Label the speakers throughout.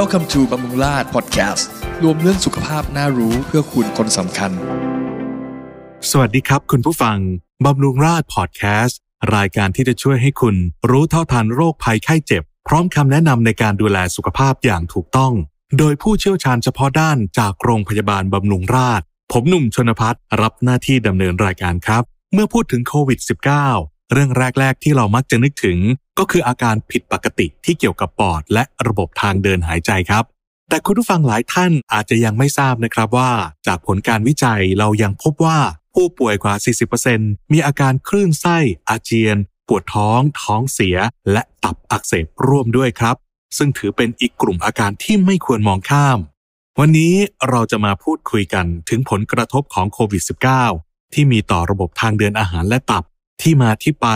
Speaker 1: Welcome to บำรุงราช Podcast รวมเรื่องสุขภาพน่ารู้เพื่อคุณคนสำคัญ
Speaker 2: สวัสดีครับคุณผู้ฟัง บำรุงราชพอดแคสต์รายการที่จะช่วยให้คุณรู้เท่าทันโรคภัยไข้เจ็บ พร้อมคำแนะนำในการดูแลสุขภาพอย่างถูกต้อง โดยผู้เชี่ยวชาญเฉพาะด้านจากโรงพยาบาลบำรุงราษฎร์ผมหนุ่มชนพัฒน์รับหน้าที่ดำเนินรายการครับ เมื่อพูดถึงโควิด -19 เรื่องแรก ๆ ที่เรามักจะนึกถึง ก็คืออาการผิดปกติที่เกี่ยวกับปอด และระบบทางเดินหายใจครับ แต่คุณผู้ฟังหลายท่านอาจจะยังไม่ทราบนะครับว่า จากผลการวิจัยเรายังพบว่าผู้ป่วยกว่า 40%มีอาการคลื่นไส้อาเจียน ปวดท้อง ท้องเสีย และตับอักเสบร่วมด้วยครับ ซึ่งถือเป็นอีกกลุ่มอาการที่ไม่ควรมองข้าม วันนี้เราจะมาพูดคุยกันถึงผลกระทบของโควิด -19 ที่มีต่อระบบทางเดินอาหารและตับ ที่มาที่ไป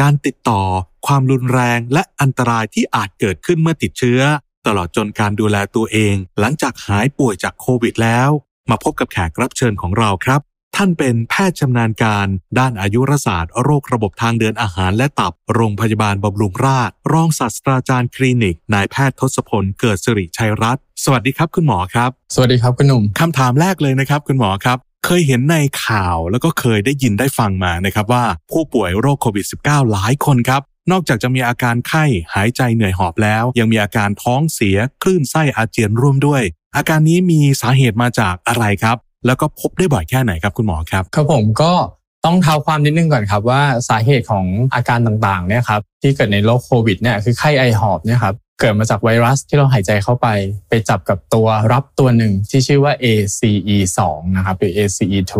Speaker 2: การติดต่อ ความรุนแรงและอันตรายที่อาจเกิดขึ้นเมื่อติดเชื้อ ตลอดจนการดูแลตัวเอง หลังจากหายป่วยจากโควิดแล้ว มาพบกับแขกรับเชิญของเราครับ ท่านเป็นแพทย์ชำนาญการ ด้านอายุรศาสตร์โรคระบบทางเดินอาหารและตับ โรงพยาบาลบำรุงราษฎร์รองศาสตราจารย์คลินิก นายแพทย์ทศพลเกิดสิริชัยรัตน์สวัสดีครับคุณหมอครับ
Speaker 3: สวัสดีครับคุณหนุ่ม
Speaker 2: คำถามแรกเลยนะครับ คุณหมอครับเคยเห็นในข่าวแล้วก็เคยได้ยินได้ฟังมานะครับว่าผู้ป่วยโรคโควิด -19 หลายคนครับ นอกจากจะมีอาการไข้หายใจเหนื่อยหอบแล้ว ยังมีอาการท้องเสียคลื่นไส้อาเจียนร่วมด้วย อาการนี้มีสาเหตุมาจากอะไรครับ แล้วก็พบได้บ่อยแค่ไหนครับคุณหมอครับ
Speaker 3: ครับผมก็ต้องเท้าความนิดนึงก่อนครับว่าสาเหตุของอาการต่างๆเนี่ยครับที่เกิดในโรคโควิดเนี่ยคือไข้ไอหอบเนี่ยครับเกิดมาจากไวรัสที่เราหายใจเข้าไป ไปจับกับตัวรับตัวหนึ่งที่ชื่อว่า ACE2 นะครับหรือ ACE2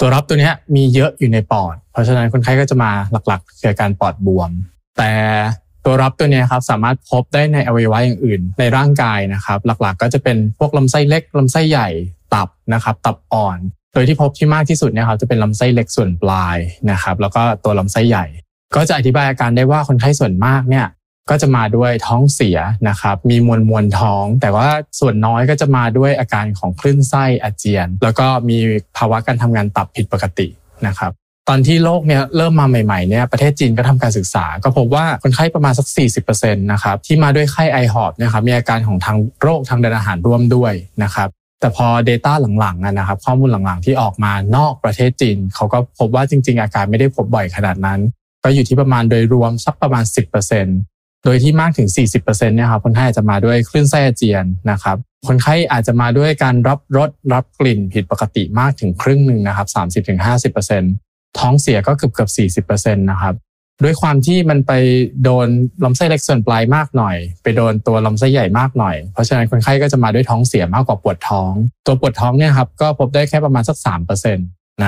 Speaker 3: ตัวรับตัวนี้มีเยอะอยู่ในปอด เพราะฉะนั้นคนไข้ก็จะมาหลักๆคือการปอดบวม แต่ตัวรับตัวนี้ครับสามารถพบได้ในอวัยวะอย่างอื่น ในร่างกายนะครับ หลักๆ ก็จะเป็นพวกลำไส้เล็กลำไส้ใหญ่ตับนะครับตับอ่อน โดยที่พบที่มากที่สุดเนี่ยครับจะเป็นลำไส้เล็กส่วนปลายนะครับแล้วก็ตัวลำไส้ใหญ่ ก็จะอธิบายอาการได้ว่าคนไข้ส่วนมากเนี่ยก็จะมาด้วยท้องเสียนะครับมีมวลมวลท้อง แต่ว่าส่วนน้อยก็จะมาด้วยอาการของคลื่นไส้อาเจียน แล้วก็มีภาวะการทำงานตับผิดปกตินะครับ ตอนที่โรคเนี่ยเริ่มมาใหม่ๆเนี่ยประเทศจีนก็ทำการศึกษา ก็พบว่าคนไข้ประมาณสัก 40%นะครับที่มาด้วยไข้ไอหอบนะครับมีอาการของทางโรคทางเดินอาหารร่วมด้วยนะครับแต่พอ Data หลังๆนะครับข้อมูลหลังๆที่ออกมานอกประเทศจีนเขาก็พบว่าจริง ๆ อาการไม่ได้พบบ่อยขนาดนั้น ก็อยู่ที่ประมาณโดยรวมสักประมาณ 10%โดยที่มากถึง 40%เนี่ยครับคนไข้อาจจะมาด้วยคลื่นไส้อาเจียนนะครับคนไข้อาจจะมาด้วยการรับรสรับกลิ่นผิดปกติมากถึงครึ่งหนึ่งนะครับ30-50% ท้องเสียก็เกือบเกือบ40%นะครับด้วยความที่มันไปโดนลำไส้เล็กส่วนปลายมากหน่อย ไปโดนตัวลำไส้ใหญ่มากหน่อย เพราะฉะนั้นคนไข้ก็จะมาด้วยท้องเสียมากกว่าปวดท้อง ตัวปวดท้องเนี่ยครับก็พบได้แค่ประมาณสัก3%น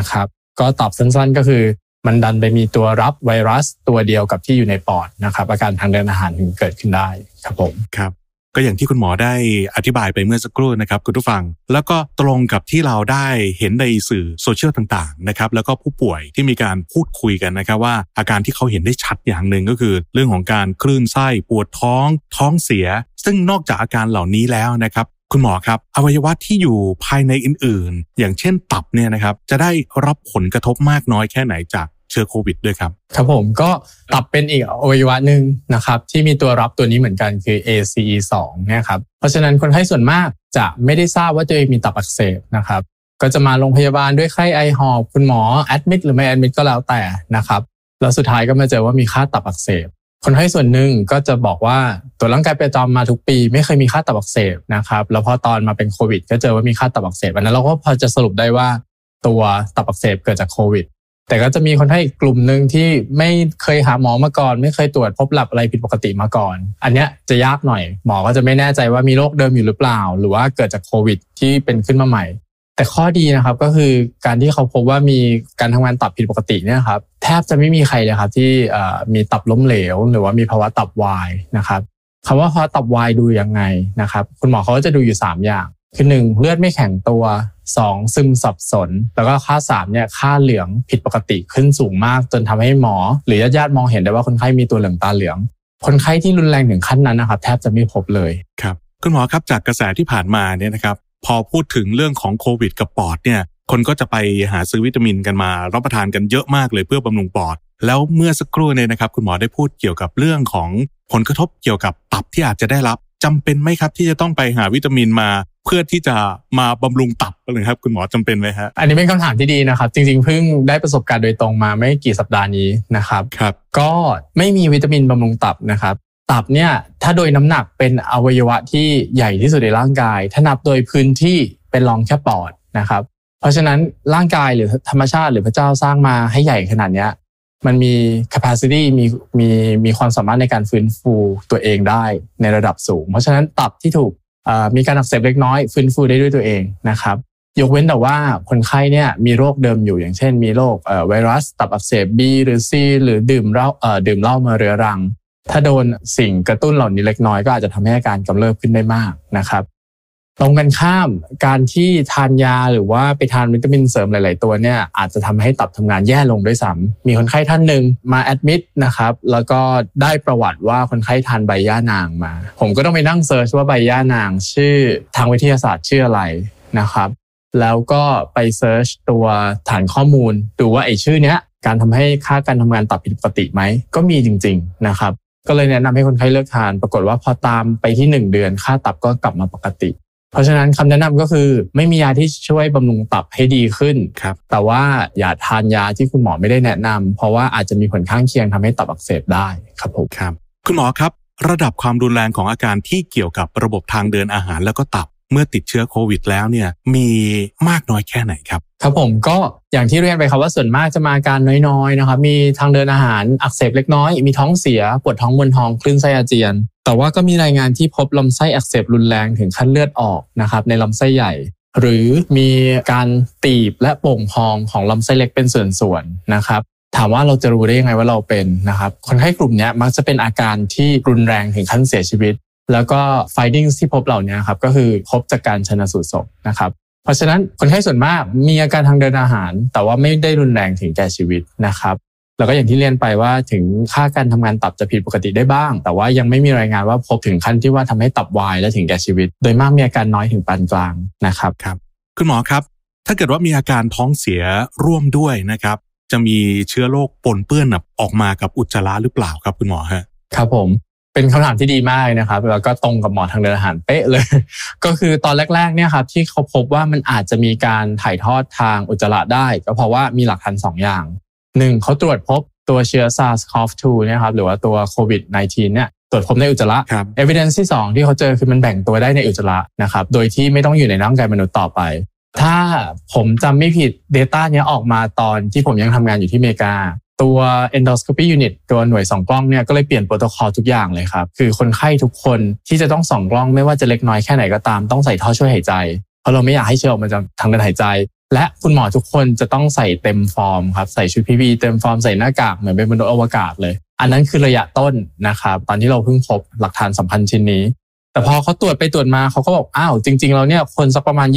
Speaker 3: ะครับก็ตอบสั้นๆก็คือ มันดันไปมีตัวรับไวรัสตัวเดียวกับที่อยู่ในปอดนะครับอาการทางเดินอาหารถึงเกิดขึ้นได้ครับผม
Speaker 2: ครับ ก็อย่างที่คุณหมอได้อธิบายไปเมื่อสักครู่นะครับคุณผู้ฟัง แล้วก็ตรงกับที่เราได้เห็นในสื่อโซเชียลต่างๆนะครับแล้วก็ผู้ป่วยที่มีการพูดคุยกันนะครับว่าอาการที่เขาเห็นได้ชัดอย่างหนึ่งก็คือ เรื่องของการคลื่นไส้ปวดท้อง ท้องเสีย ซึ่งนอกจากอาการเหล่านี้แล้วนะครับคุณหมอครับ อวัยวะที่อยู่ภายในอื่นๆ อย่างเช่นตับเนี่ยนะครับ จะได้รับผลกระทบมากน้อยแค่ไหนจาก ชื้อโควิดด้วยครับ
Speaker 3: ครับผมก็ตับเป็นอีกอวัยวะหนึ่งนะครับที่มีตัวรับตัวนี้เหมือนกันคือ ACE2 เนี่ยครับเพราะฉะนั้นคนไข้ส่วนมากจะไม่ได้ทราบว่าตัวเองมีตับอักเสบนะครับก็จะมาโรงพยาบาลด้วยไข้ไอหอบคุณหมอแอดมิดหรือไม่แอดมิดก็แล้วแต่นะครับแล้วสุดท้ายก็มาเจอว่ามีค่าตับอักเสบคนไข้ส่วนหนึ่งก็จะบอกว่าตัวร่างกายประจำมาทุกปี ไม่เคยมีค่าตับอักเสบนะครับแล้วพอตอนมาเป็นโควิด ก็เจอว่ามีค่าตับอักเสบอันนั้นเราก็พอจะสรุปได้ว่า ตัวตับอักเสบเกิดจากโควิด แต่ก็จะมีคนไข้กลุ่มหนึ่งที่ไม่เคยหาหมอมาก่อน ไม่เคยตรวจพบหลับอะไรผิดปกติมาก่อน อันเนี้ยจะยากหน่อย หมอก็จะไม่แน่ใจว่ามีโรคเดิมอยู่หรือเปล่า หรือว่าเกิดจากโควิด ที่เป็นขึ้นมาใหม่ แต่ข้อดีนะครับก็คือการที่เขาพบว่ามีการทำงานตับผิดปกติเนี่ยครับแทบจะไม่มีใครเลยครับที่มีตับล้มเหลว หรือว่ามีภาวะตับวายนะครับคำว่าภาวะตับวายดูยังไงนะครับคุณหมอเขาก็จะดูอยู่ 3 อย่าง คือ1เลือดไม่แข็งตัว 2. ซึมสับสน แล้วก็ค่า3เนี่ยค่าเหลืองผิดปกติขึ้นสูงมาก จนทำให้หมอ หรือญาติๆมองเห็นได้ว่าคนไข้มีตัวเหลืองตาเหลือง คนไข้ที่รุนแรงถึงขั้นนั้นนะครับแทบจะไม่พบเลย
Speaker 2: ครับคุณหมอครับจากกระแสที่ผ่านมาเนี่ยนะครับพอพูดถึงเรื่องของโควิดกับปอดเนี่ยคนก็จะไปหาซื้อวิตามินกันมา รับประทานกันเยอะมากเลยเพื่อบำรุงปอด แล้วเมื่อสักครู่เนี่ยนะครับ คุณหมอได้พูดเกี่ยวกับเรื่องของผลกระทบเกี่ยวกับตับที่อาจจะได้รับจำเป็นไหมครับที่จะต้องไปหาวิตามินมา เพื่อที่จะมาบำรุงตับเลยครับ คุณหมอจำเป็นไหมฮะ
Speaker 3: อันนี้เป็นคำถามที่ดีนะครับ จริงๆเพิ่งได้ประสบการณ์โดยตรงมาไม่กี่สัปดาห์นี้นะครับ
Speaker 2: ครับ
Speaker 3: ก็ไม่มีวิตามินบำรุงตับนะครับตับเนี่ยถ้าโดยน้ำหนักเป็นอวัยวะที่ใหญ่ที่สุดในร่างกาย ถ้านับโดยพื้นที่เป็นรองแค่ปอดนะครับ เพราะฉะนั้นร่างกายหรือธรรมชาติหรือพระเจ้าสร้างมาให้ใหญ่ขนาดเนี้ยมันมี capacity มีมีมีความสามารถในการฟื้นฟูตัวเองได้ในระดับสูง เพราะฉะนั้นตับที่ถูกเอ่อ มีการอักเสบเล็กน้อยฟื้นฟูได้ด้วยตัวเองนะครับยกเว้นแต่ว่าคนไข้เนี่ยมีโรคเดิมอยู่อย่างเช่น มีโรคเอ่อไวรัสตับอักเสบบีหรือซีหรือดื่มเหล้าเอ่อดื่มเหล้ามาเรื้อรัง ถ้าโดนสิ่งกระตุ้นเหล่านี้เล็กน้อยก็อาจจะทำให้อาการกำเริบขึ้นได้มากนะครับ ตรงกันข้ามการที่ทานยาหรือว่าไปทานวิตามินเสริมหลาย ๆ ตัวเนี่ยอาจจะทำให้ตับทำงานแย่ลงด้วยซ้ำมีคนไข้ท่านหนึ่งมา admit นะครับแล้วก็ได้ประวัติว่าคนไข้ทานใบย่านางมา ผมก็ต้องไปนั่ง search ว่าใบย่านาง ชื่อทางวิทยาศาสตร์ชื่ออะไรนะครับ แล้วก็ไป search ตัวฐานข้อมูล ดูว่าไอ้ชื่อเนี้ยการทำให้ค่าการทำงานตับผิดปกติไหมก็มีจริง ๆ นะครับ ก็เลยแนะนำให้คนไข้เลิกทาน ปรากฏว่าพอตามไปที่ 1 เดือน ค่าตับก็กลับมาปกติ เพราะฉะนั้นคำแนะนำก็คือไม่มียาที่ช่วยบำรุงตับให้ดีขึ้น
Speaker 2: ครับ
Speaker 3: แต่ว่าอย่าทานยาที่คุณหมอไม่ได้แนะนำเพราะว่าอาจจะมีผลข้างเคียงทำให้ตับอักเสบได้ครับผม
Speaker 2: ครับ คุณหมอครับ ระดับความรุนแรงของอาการที่เกี่ยวกับระบบทางเดินอาหารแล้วก็ตับเมื่อติดเชื้อโควิดแล้วเนี่ยมีมากน้อยแค่ไหนครับ
Speaker 3: ครับผมก็อย่างที่เรียนไปครับว่าส่วนมากจะมาอาการน้อยๆนะครับมีทางเดินอาหารอักเสบเล็กน้อย มีท้องเสียปวดท้องมวนท้องคลื่นไส้อาเจียน แต่ว่าก็มีรายงานที่พบลำไส้อักเสบรุนแรงถึงขั้นเลือดออกนะครับในลำไส้ใหญ่ หรือมีการตีบและโป่งพองของลำไส้เล็กเป็นส่วนๆนะครับถามว่าเราจะรู้ได้ยังไงว่าเราเป็นนะครับ คนไข้กลุ่มนี้มักจะเป็นอาการที่รุนแรงถึงขั้นเสียชีวิต แล้วก็ findings ที่พบเหล่านี้ครับก็คือพบจากการชนะสูตรศพนะครับ เพราะฉะนั้นคนไข้ส่วนมากมีอาการทางเดินอาหาร แต่ว่าไม่ได้รุนแรงถึงแก่ชีวิตนะครับ แล้วก็อย่างที่เรียนไปว่าถึงค่าการทำงานตับจะผิดปกติได้บ้าง แต่ว่ายังไม่มีรายงานว่าพบถึงขั้นที่ว่าทำให้ตับวายและถึงแก่ชีวิต โดยมากมีอาการน้อยถึงปานกลางนะครับ
Speaker 2: คุณหมอครับ ถ้าเกิดว่ามีอาการท้องเสียร่วมด้วยนะครับ จะมีเชื้อโรคปนเปื้อนออกมากับอุจจาระหรือเปล่าครับคุณหมอฮะ
Speaker 3: ครับผมเป็นคำถามที่ดีมากนะครับแล้วก็ตรงกับหมอทางเดินอาหารเป๊ะเลย ก็คือตอนแรกๆเนี่ยครับที่เขาพบว่ามันอาจจะมีการถ่ายทอดทางอุจจาระได้ ก็เพราะว่ามีหลักฐานสองอย่าง หนึ่งเขาตรวจพบตัวเชื้อ SARS-CoV-2 เนี่ยครับหรือว่าตัวโควิด -19 เนี่ยตรวจพบในอุจจาระ
Speaker 2: ครับ
Speaker 3: evidence ที่ 2 ที่เขาเจอคือมันแบ่งตัวได้ในอุจจาระนะครับโดยที่ไม่ต้องอยู่ในร่างกายมนุษย์ต่อไป ถ้าผมจำไม่ผิด Data เนี้ยออกมาตอนที่ผมยังทำงานอยู่ที่อเมริกา ตัว endoscopy unit ตัวหน่วยส่องกล้องเนี่ยก็เลยเปลี่ยนโปรโตคอลทุกอย่างเลยครับคือคนไข้ทุกคนที่จะต้องส่องกล้องไม่ว่าจะเล็กน้อยแค่ไหนก็ตามต้องใส่ท่อช่วยหายใจ เพราะเราไม่อยากให้เชื้อออกมาจากทางเดินหายใจ และคุณหมอทุกคนจะต้องใส่เต็มฟอร์มครับใส่ชุด PPE เต็มฟอร์มใส่หน้ากากเหมือนเป็นมนุษย์อวกาศเลย อันนั้นคือระยะต้นนะครับตอนที่เราเพิ่งพบหลักฐานสำคัญชิ้นนี้ แต่พอเขาตรวจไปตรวจมาเขาก็บอกอ้าวจริง ๆ เราเนี่ยคนสักประมาณ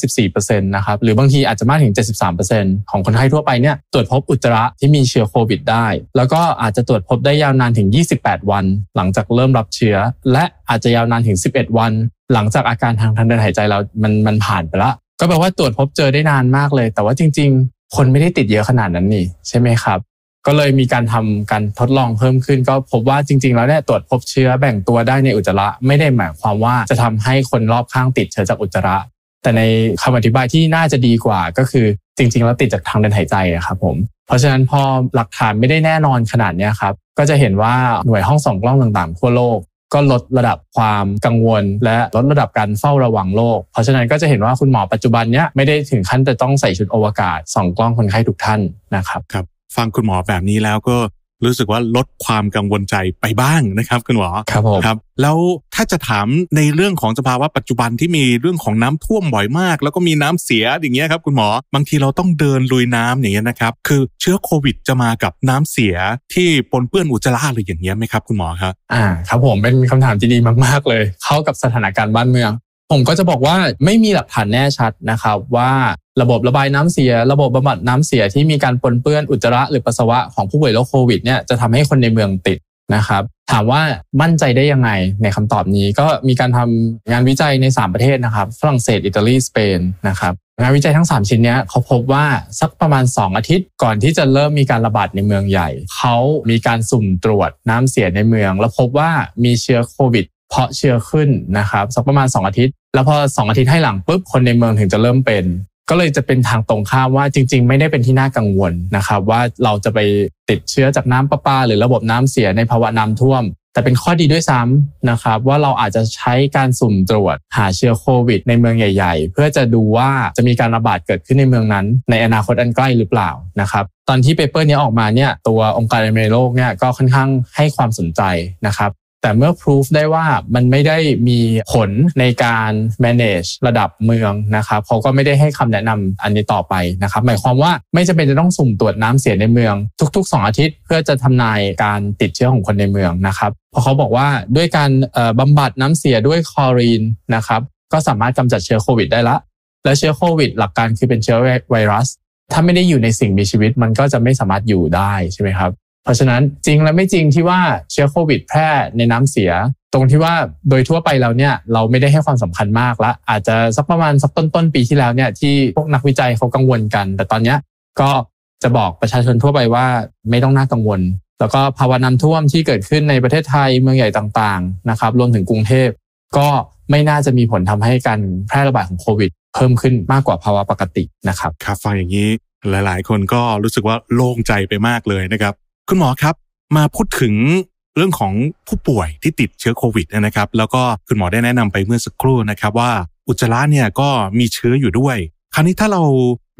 Speaker 3: 29-54%นะครับหรือบางทีอาจจะมากถึง 73%ของคนไข้ทั่วไปเนี่ยตรวจพบอุจจาระที่มีเชื้อโควิดได้ แล้วก็อาจจะตรวจพบได้ยาวนานถึง 28 วัน หลังจากเริ่มรับเชื้อ และอาจจะยาวนานถึง 11 วัน หลังจากอาการทางทางเดินหายใจเรามันมันผ่านไปละ ก็แปลว่าตรวจพบเจอได้นานมากเลย แต่ว่าจริง ๆ คนไม่ได้ติดเยอะขนาดนั้นนี่ใช่ไหมครับ ก็เลยมีการทำการทดลองเพิ่มขึ้น ก็พบว่าจริง ๆ แล้วเนี่ยตรวจพบเชื้อแบ่งตัวได้ในอุจจาระไม่ได้หมายความว่าจะทำให้คนรอบข้างติดเชื้อจากอุจจาระ แต่ในคำอธิบายที่น่าจะดีกว่าก็คือจริง ๆ แล้วติดจากทางเดินหายใจครับผมเพราะฉะนั้นพอหลักฐานไม่ได้แน่นอนขนาดนี้ครับก็จะเห็นว่าหน่วยห้องส่องกล้องต่างๆทั่วโลก ก็ลดระดับความกังวล และลดระดับการเฝ้าระวังโรคเพราะฉะนั้นก็จะเห็นว่าคุณหมอปัจจุบันเนี้ยไม่ได้ถึงขั้นจะต้องใส่ชุดอวกาศส่องกล้องคนไข้ทุกท่านนะครับ
Speaker 2: ครับฟังคุณหมอแบบนี้แล้วก็ รู้สึกว่าลดความกังวลใจไปบ้างนะครับคุณหมอ
Speaker 3: ครับผม
Speaker 2: ครับ แล้วถ้าจะถามในเรื่องของสภาวะปัจจุบันที่มีเรื่องของน้ำท่วมบ่อยมาก แล้วก็มีน้ำเสียอย่างเงี้ยครับคุณหมอ บางทีเราต้องเดินลุยน้ำอย่างเงี้ยนะครับ คือเชื้อโควิดจะมากับน้ำเสียที่ปนเปื้อนอุจจาระอะไรอย่างเงี้ยไหมครับคุณหมอครับ
Speaker 3: อ่าครับผมเป็นคำถามที่ดีมาก ๆ เลย เข้ากับสถานการณ์บ้านเมืองผมก็จะบอกว่าไม่มีหลักฐานแน่ชัดนะครับว่า ระบบระบายน้ำเสีย ระบบบำบัดน้ำเสียที่มีการปนเปื้อนอุจจาระหรือปัสสาวะของผู้ป่วยโรคโควิดเนี่ยจะทำให้คนในเมืองติดนะครับถามว่ามั่นใจได้ยังไงในคำตอบนี้ก็มีการทำงานวิจัยใน 3 ประเทศนะครับ ฝรั่งเศส อิตาลี สเปนนะครับงานวิจัยทั้ง 3 ชิ้นนี้เขาพบว่าสักประมาณ 2 อาทิตย์ก่อนที่จะเริ่มมีการระบาดในเมืองใหญ่ เขามีการสุ่มตรวจน้ำเสียในเมือง แล้วพบว่ามีเชื้อโควิด เพาะเชื้อขึ้นนะครับสักประมาณ 2 อาทิตย์ แล้วพอ 2 อาทิตย์ให้หลังปุ๊บคนในเมืองถึงจะเริ่มเป็น ก็เลยจะเป็นทางตรงข้ามว่าจริง ๆ ไม่ได้เป็นที่น่ากังวลนะครับ ว่าเราจะไปติดเชื้อจากน้ำประปา หรือระบบน้ำเสียในภาวะน้ำท่วม แต่เป็นข้อดีด้วยซ้ำนะครับ ว่าเราอาจจะใช้การสุ่มตรวจหาเชื้อโควิด ในเมืองใหญ่ ๆ เพื่อจะดูว่าจะมีการระบาดเกิดขึ้นในเมืองนั้น ในอนาคตอันใกล้หรือเปล่านะครับตอนที่เปเปอร์นี้ออกมาเนี่ยตัวองค์การอนามัยโลกเนี่ยก็ค่อนข้างให้ความสนใจนะครับ แต่เมื่อพิสูจได้ว่ามันไม่ได้มีผลในการ manage ระดับเมืองนะครับเขาก็ไม่ได้ให้คำแนะนำอันนี้ต่อไปนะครับหมายความว่าไม่จำเป็นจะต้องสุ่มตรวจน้ำเสียในเมือง ทุก ๆ 2 อาทิตย์ เพื่อจะทำนายการติดเชื้อของคนในเมืองนะครับเพราะเขาบอกว่าด้วยการบำบัดน้ำเสียด้วยคลอรีนนะครับก็สามารถกำจัดเชื้อโควิดได้ละ และเชื้อโควิด หลักการคือเป็นเชื้อไวรัส ถ้าไม่ได้อยู่ในสิ่งมีชีวิตมันก็จะไม่สามารถอยู่ได้ใช่ไหมครับ เพราะฉะนั้นจริงและไม่จริงที่ว่าเชื้อโควิดแพร่ในน้ำเสีย ตรงที่ว่าโดยทั่วไปแล้วเนี่ยเราไม่ได้ให้ความสำคัญมากละ อาจจะสักประมาณสักต้นต้นปีที่แล้วเนี่ยที่พวกนักวิจัยเขากังวลกัน แต่ตอนเนี้ยก็จะบอกประชาชนทั่วไปว่าไม่ต้องน่ากังวล แล้วก็ภาวะน้ำท่วมที่เกิดขึ้นในประเทศไทยเมืองใหญ่ต่างๆนะครับรวมถึงกรุงเทพก็ไม่น่าจะมีผลทำให้การแพร่ระบาดของโควิด เพิ่มขึ้นมากกว่าภาวะปกตินะครับ
Speaker 2: ครับฟังอย่างนี้หลาย ๆ คนก็รู้สึกว่าโล่งใจไปมากเลยนะครับ คุณหมอครับ มาพูดถึงเรื่องของผู้ป่วยที่ติดเชื้อโควิดนะครับ แล้วก็คุณหมอได้แนะนำไปเมื่อสักครู่นะครับว่าอุจจาระเนี่ยก็มีเชื้ออยู่ด้วย คราวนี้ถ้าเรา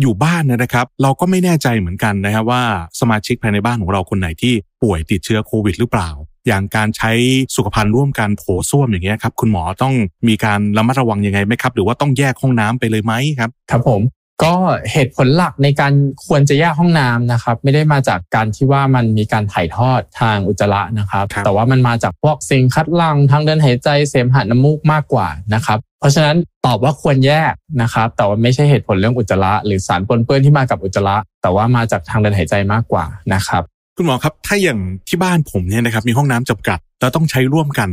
Speaker 2: อยู่บ้านนะครับ เราก็ไม่แน่ใจเหมือนกันนะครับว่าสมาชิกภายในบ้านของเราคนไหนที่ป่วยติดเชื้อโควิดหรือเปล่า อย่างการใช้สุขภัณฑ์ร่วมกันโถส้วมอย่างเงี้ยครับคุณหมอต้องมีการระมัดระวังยังไงไหมครับ หรือว่าต้องแยกห้องน้ำไปเลยไหมครับ
Speaker 3: ครับผม ก็เหตุผลหลักในการควรจะแยกห้องน้ำนะครับ ไม่ได้มาจากการที่ว่ามันมีการถ่ายทอดทางอุจจาระนะครับ แต่ว่ามันมาจากพวกสิ่งคัดลังทางเดินหายใจเสมหะน้ำมูกมากกว่านะครับ เพราะฉะนั้นตอบว่าควรแยกนะครับ แต่ว่าไม่ใช่เหตุผลเรื่องอุจจาระหรือสารปนเปื้อนที่มากับอุจจาระ แต่ว่ามาจากทางเดินหายใจมากกว่านะครับ
Speaker 2: คุณหมอครับถ้าอย่างที่บ้านผมเนี่ยนะครับมีห้องน้ำจำกัด แล้วต้องใช้ร่วมกัน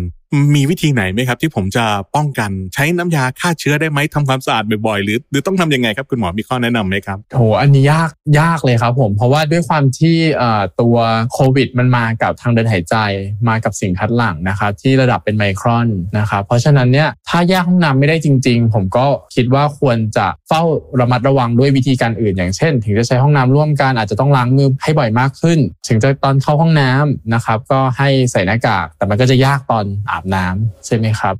Speaker 2: มีวิธีไหนไหมครับ ที่ผมจะป้องกันใช้น้ำยาฆ่าเชื้อได้ไหมทำความสะอาดบ่อยๆหรือหรือต้องทํำยังไงครับคุณหมอมีข้อแนะนํำไหมครับ
Speaker 3: โหอันนี้ยากยากเลยครับผมเพราะว่าด้วยความที่ตัวโควิด มันมากับทางเดินหายใจมากับสิ่งคัดหลั่งนะครับที่ระดับเป็นไมครอนนะครับเพราะฉะนั้นเนี่ยถ้าแยกห้องน้ำไม่ได้จริง ๆ ผมก็คิดว่าควรจะเฝ้าระมัดระวังด้วยวิธีการอื่น อย่างเช่น ถึงจะใช้ห้องน้ำร่วมกันอาจจะต้องล้างมือให้บ่อยมากขึ้น ถึงจะตอนเข้าห้องน้ำนะครับก็ให้ใส่หน้ากากแต่มันก็จะยากตอนอาบน้ำใช่ไหมครับ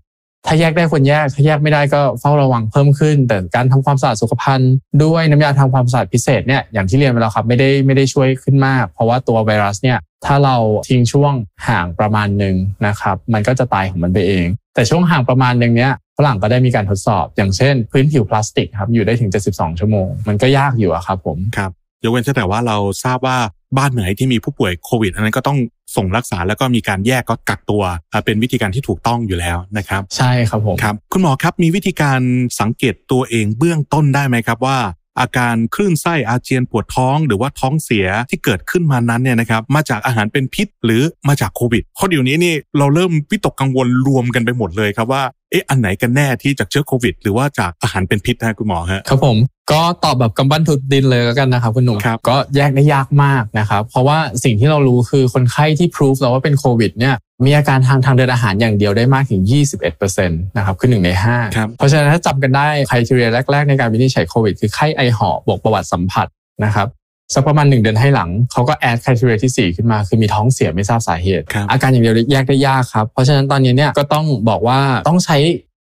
Speaker 3: ถ้าแยกได้ควรแยก ถ้าแยกไม่ได้ก็เฝ้าระวังเพิ่มขึ้น แต่การทำความสะอาดสุขภัณฑ์ด้วยน้ำยาทำความสะอาดพิเศษเนี่ยอย่างที่เรียนไปแล้วครับไม่ได้ไม่ได้ช่วยขึ้นมาก เพราะว่าตัวไวรัสเนี่ยถ้าเราทิ้งช่วงห่างประมาณหนึ่งนะครับมันก็จะตายของมันไปเอง แต่ช่วงห่างประมาณหนึ่งเนี้ยฝรั่งก็ได้มีการทดสอบ อย่างเช่น พื้นผิวพลาสติกครับอยู่ได้ถึง 72 ชั่วโมง มันก็ยากอยู่อะครับผม
Speaker 2: ครับ ยกเว้นแต่ว่าเราทราบว่าบ้านไหนที่มีผู้ป่วยโควิดอันนั้นก็ต้องส่งรักษาแล้วก็มีการแยกก็กักตัว เป็นวิธีการที่ถูกต้องอยู่แล้วนะครับ
Speaker 3: ใช่ครับผม
Speaker 2: ครับคุณหมอครับมีวิธีการสังเกตตัวเองเบื้องต้นได้ไหมครับว่า อาการคลื่นไส้อาเจียนปวดท้อง หรือว่าท้องเสียที่เกิดขึ้นมานั้นเนี่ยนะครับมาจากอาหารเป็นพิษหรือมาจากโควิดเพราะเดี๋ยวนี้นี่เราเริ่มวิตกกังวลรวมกันไปหมดเลยครับว่าเอ๊ะอันไหนกันแน่ที่จากเชื้อโควิด หรือว่าจากอาหารเป็นพิษนะคุณหมอฮะ
Speaker 3: ครับผมก็ตอบแบบกำบั้นทุดดินเลยแล้วกันนะครับคุณหนุ่มก็แยกได้ยากมากนะครับ เพราะว่าสิ่งที่เรารู้คือคนไข้ที่พิสูจแล้วว่าเป็นโควิดเนี่ย มีอาการทางทางเดินอาหารอย่างเดียวได้มากถึง 21%นะครับคือหนึ่งใน 5 เพราะฉะนั้นถ้าจำกันได้ใครทีเรียแรก ๆ ในการวินิจฉัยโควิด คือไข้ไอหอบบวกประวัติสัมผัสนะครับสักประมาณหนึ่งเดือนให้หลังเขาก็ add criteria ที่ 4 ขึ้นมา คือมีท้องเสียไม่ทราบสาเหตุ อาการอย่างเดียวแยกได้ยากครับ เพราะฉะนั้นตอนนี้เนี่ยก็ต้องบอกว่าต้องใช้